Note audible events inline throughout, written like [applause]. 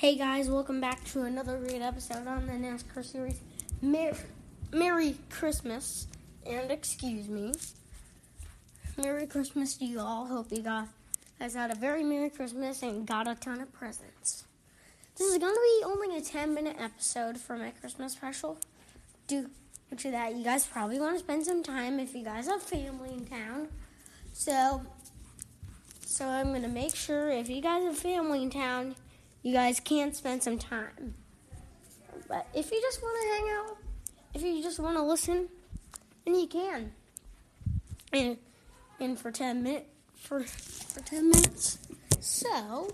Hey guys, welcome back to another great episode on the NASCAR series. Mer- Merry Christmas, and excuse me. Merry Christmas to you all. Hope you guys had a very Merry Christmas and got a ton of presents. This is going to be only a 10 minute episode for my Christmas special. Due to that, you guys probably want to spend some time if you guys have family in town. So, so I'm going to make sure if you guys have family in town, you guys can spend some time. But if you just want to hang out, if you just want to listen, then you can. And and for ten minutes, for for ten minutes. So,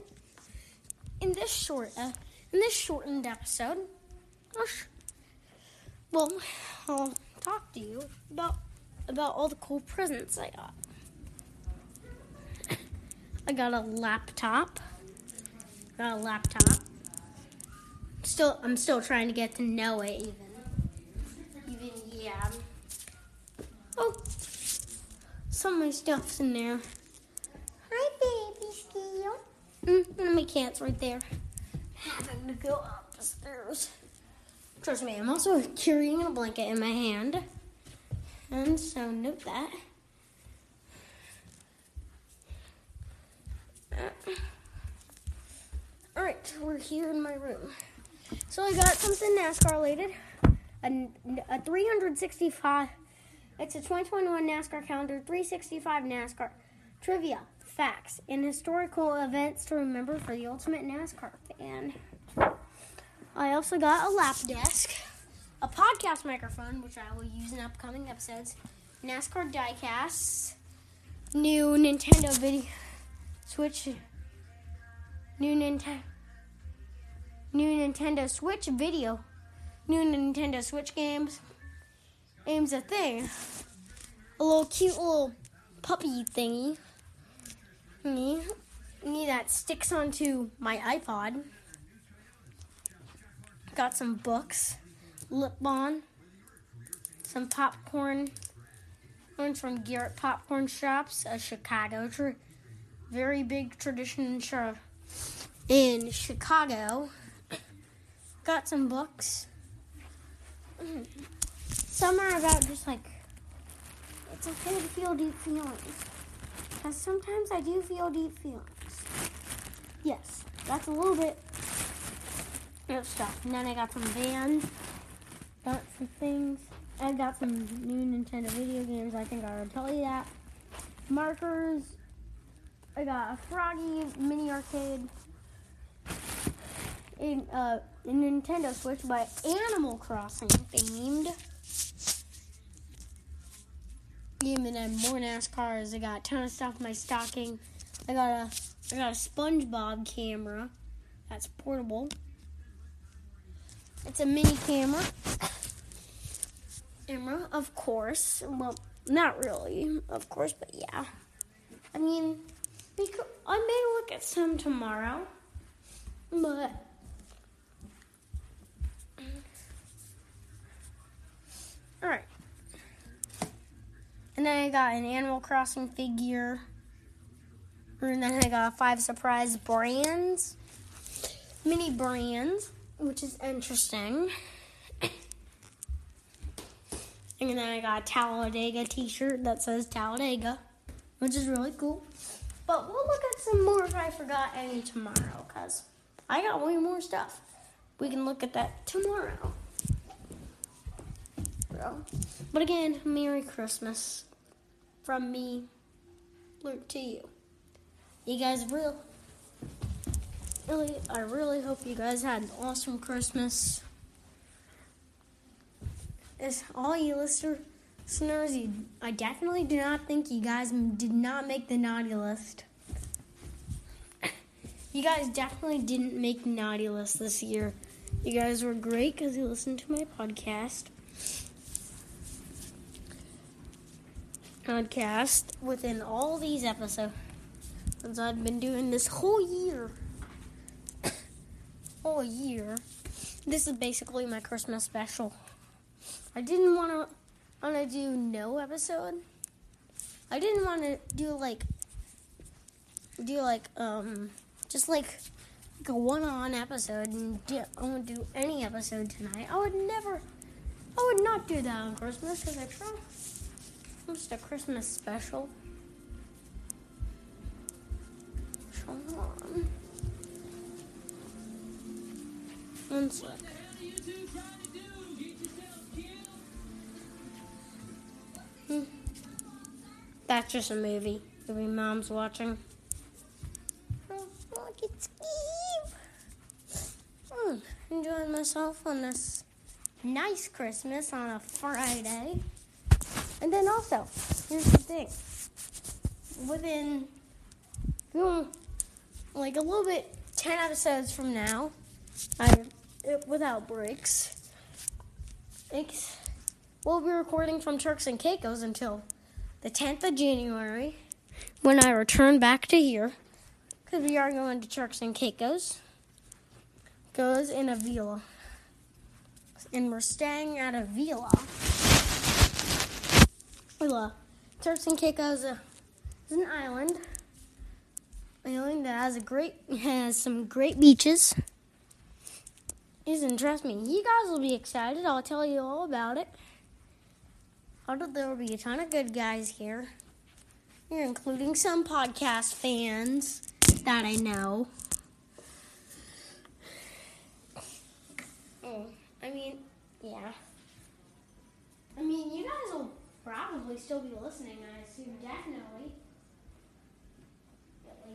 in this short, uh, in this shortened episode, well, I'll talk to you about about all the cool presents I got. [coughs] I got a laptop got a laptop. Still, I'm still trying to get to know it. Even, even yeah. Oh, some of my stuff's in there. Hi, baby scale. Mm, and my cat's right there. Having to go up the stairs. Trust me, I'm also carrying a blanket in my hand. And so note that. Uh, all right, we're here in my room. So I got something NASCAR related. A, a 365. It's a 2021 NASCAR calendar, 365 NASCAR trivia, facts, and historical events to remember for the ultimate NASCAR fan. I also got a lap desk, a podcast microphone, which I will use in upcoming episodes, NASCAR diecasts, new Nintendo video Switch new Nintendo new Nintendo Switch video, new Nintendo Switch games. Game's a thing. A little cute little puppy thingy. Me, me that sticks onto my iPod. Got some books, lip balm, some popcorn. One's from Garrett Popcorn Shops, a Chicago, very big tradition in Chicago in Chicago. Got some books. Some are about just like it's okay to feel deep feelings. Because sometimes I do feel deep feelings. Yes, that's a little bit of stuff. And then I got some bands, got some things. I got some new Nintendo video games. I think I already tell you that. Markers. I got a Froggy mini arcade a, uh, a Nintendo Switch, but Animal Crossing themed. Game, Even then, more NASCARs. I got a ton of stuff in my stocking. I got a I got a SpongeBob camera. That's portable. It's a mini camera. [coughs] camera, of course. Well, not really, of course, but yeah. I mean, I may look at some tomorrow, but Alright. And then I got an Animal Crossing figure. And then I got five surprise brands. Mini brands, which is interesting. And then I got a Talladega t shirt that says Talladega, which is really cool. But we'll look at some more if I forgot any tomorrow, because I got way more stuff. We can look at that tomorrow bro. But again, Merry Christmas from me, Luke, to you. You guys real really I really hope you guys had an awesome Christmas. As all you listeners, you, I definitely do not think you guys did not make the naughty list. [laughs] You guys definitely didn't make the naughty list this year. You guys were great because you listened to my podcast. podcast within all these episodes I've been doing this whole year. [coughs] whole year. This is basically my Christmas special. I didn't want to want to do no episode. I didn't want to do like do like um just like like a one-on episode and di- I won't do any episode tonight. I would never, I would not do that on Christmas because I try. Just a Christmas special. One sec. Hmm. That's just a movie. Movie mom's watching. Oh, look, it's Steve. Hmm, enjoying myself on this nice Christmas on a Friday. And then also, here's the thing. Within, hmm, like a little bit, 10 episodes from now, I, without breaks, it's, we'll be recording from Turks and Caicos until the 10th of January when I return back to here. Because we are going to Turks and Caicos. Goes in a villa. And we're staying at a villa. Villa. Turks and Caicos uh, is an island. Island that has a great [laughs] has some great beaches. Isn't trust me, you guys will be excited. I'll tell you all about it. Know there will be a ton of good guys here. Including some podcast fans that I know. Oh, I mean, yeah. I mean, you guys will probably still be listening, I assume, definitely.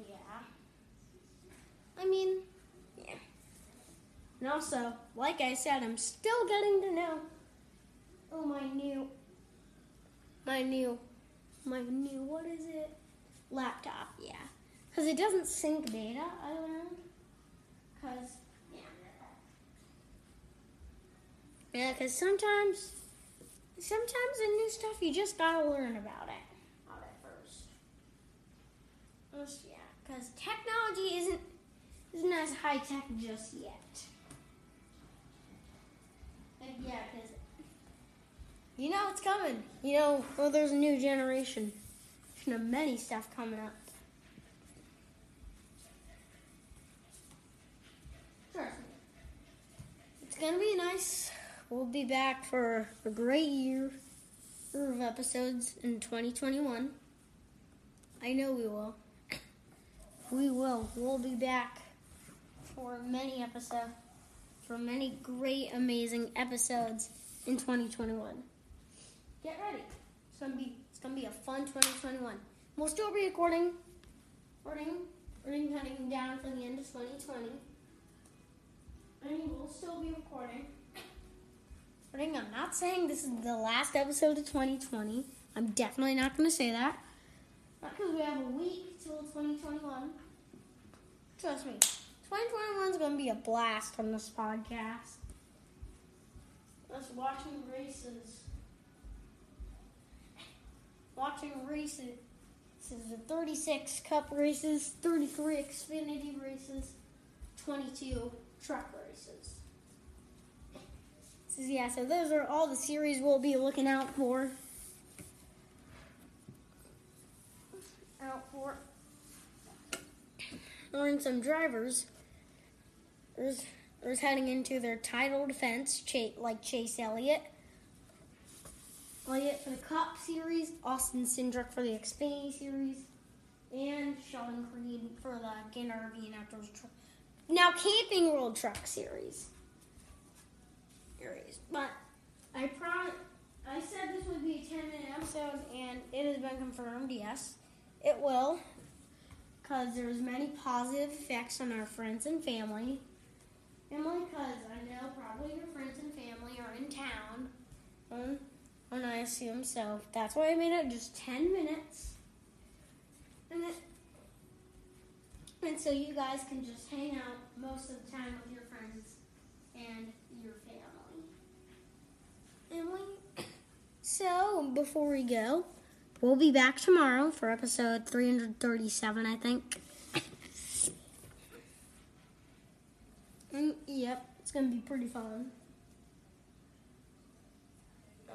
Yeah. I mean, yeah. And also, like I said, I'm still getting to know oh my new my new my new what is it? Laptop yeah. Because it doesn't sync data i learned. Because yeah. Yeah because sometimes sometimes the new stuff you just gotta learn about it. About first. First, yeah. Because technology isn't isn't as high tech just yet. And yeah because you know it's coming. You know, well, there's a new generation. There's many stuff coming up. It's gonna be nice. We'll be back for a great year of episodes in 2021. I know we will. [coughs] We will. We'll be back for many episodes, for many great, amazing episodes in 2021 get ready. It's gonna be it's gonna be a fun 2021. We'll still be recording, recording, recording heading down for the end of 2020. I mean, we'll still be recording. Recording. I'm not saying this is the last episode of 2020. I'm definitely not gonna say that. Not because we have a week till 2021. Trust me, 2021 is gonna be a blast on this podcast. Us watching races watching races. This is the 36 Cup races, 33 Xfinity races, 22 truck races. So yeah, so those are all the series we'll be looking out for. Out for. Learn some drivers. There's, there's heading into their title defense, like Chase Elliott. Elliott for the Cup Series, Austin Cindric for the Xfinity Series, and Sheldon Creed for the Gander RV and Outdoors Truck. Now, Camping World Truck Series. Series. But I promise, I said this would be a 10 minute episode, and it has been confirmed, yes, it will. Because there's many positive effects on our friends and family. Family, because I know probably your friends and family are in town. On I assume so. That's why I made it just 10 minutes. And, and so you guys can just hang out most of the time with your friends and your family. Family. [coughs] So, before we go, we'll be back tomorrow for episode 337, I think. [coughs] mm, yep, it's going to be pretty fun.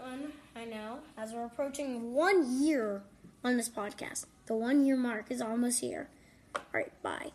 Um, I know. As we're approaching one year on this podcast, the one year mark is almost here. All right, bye.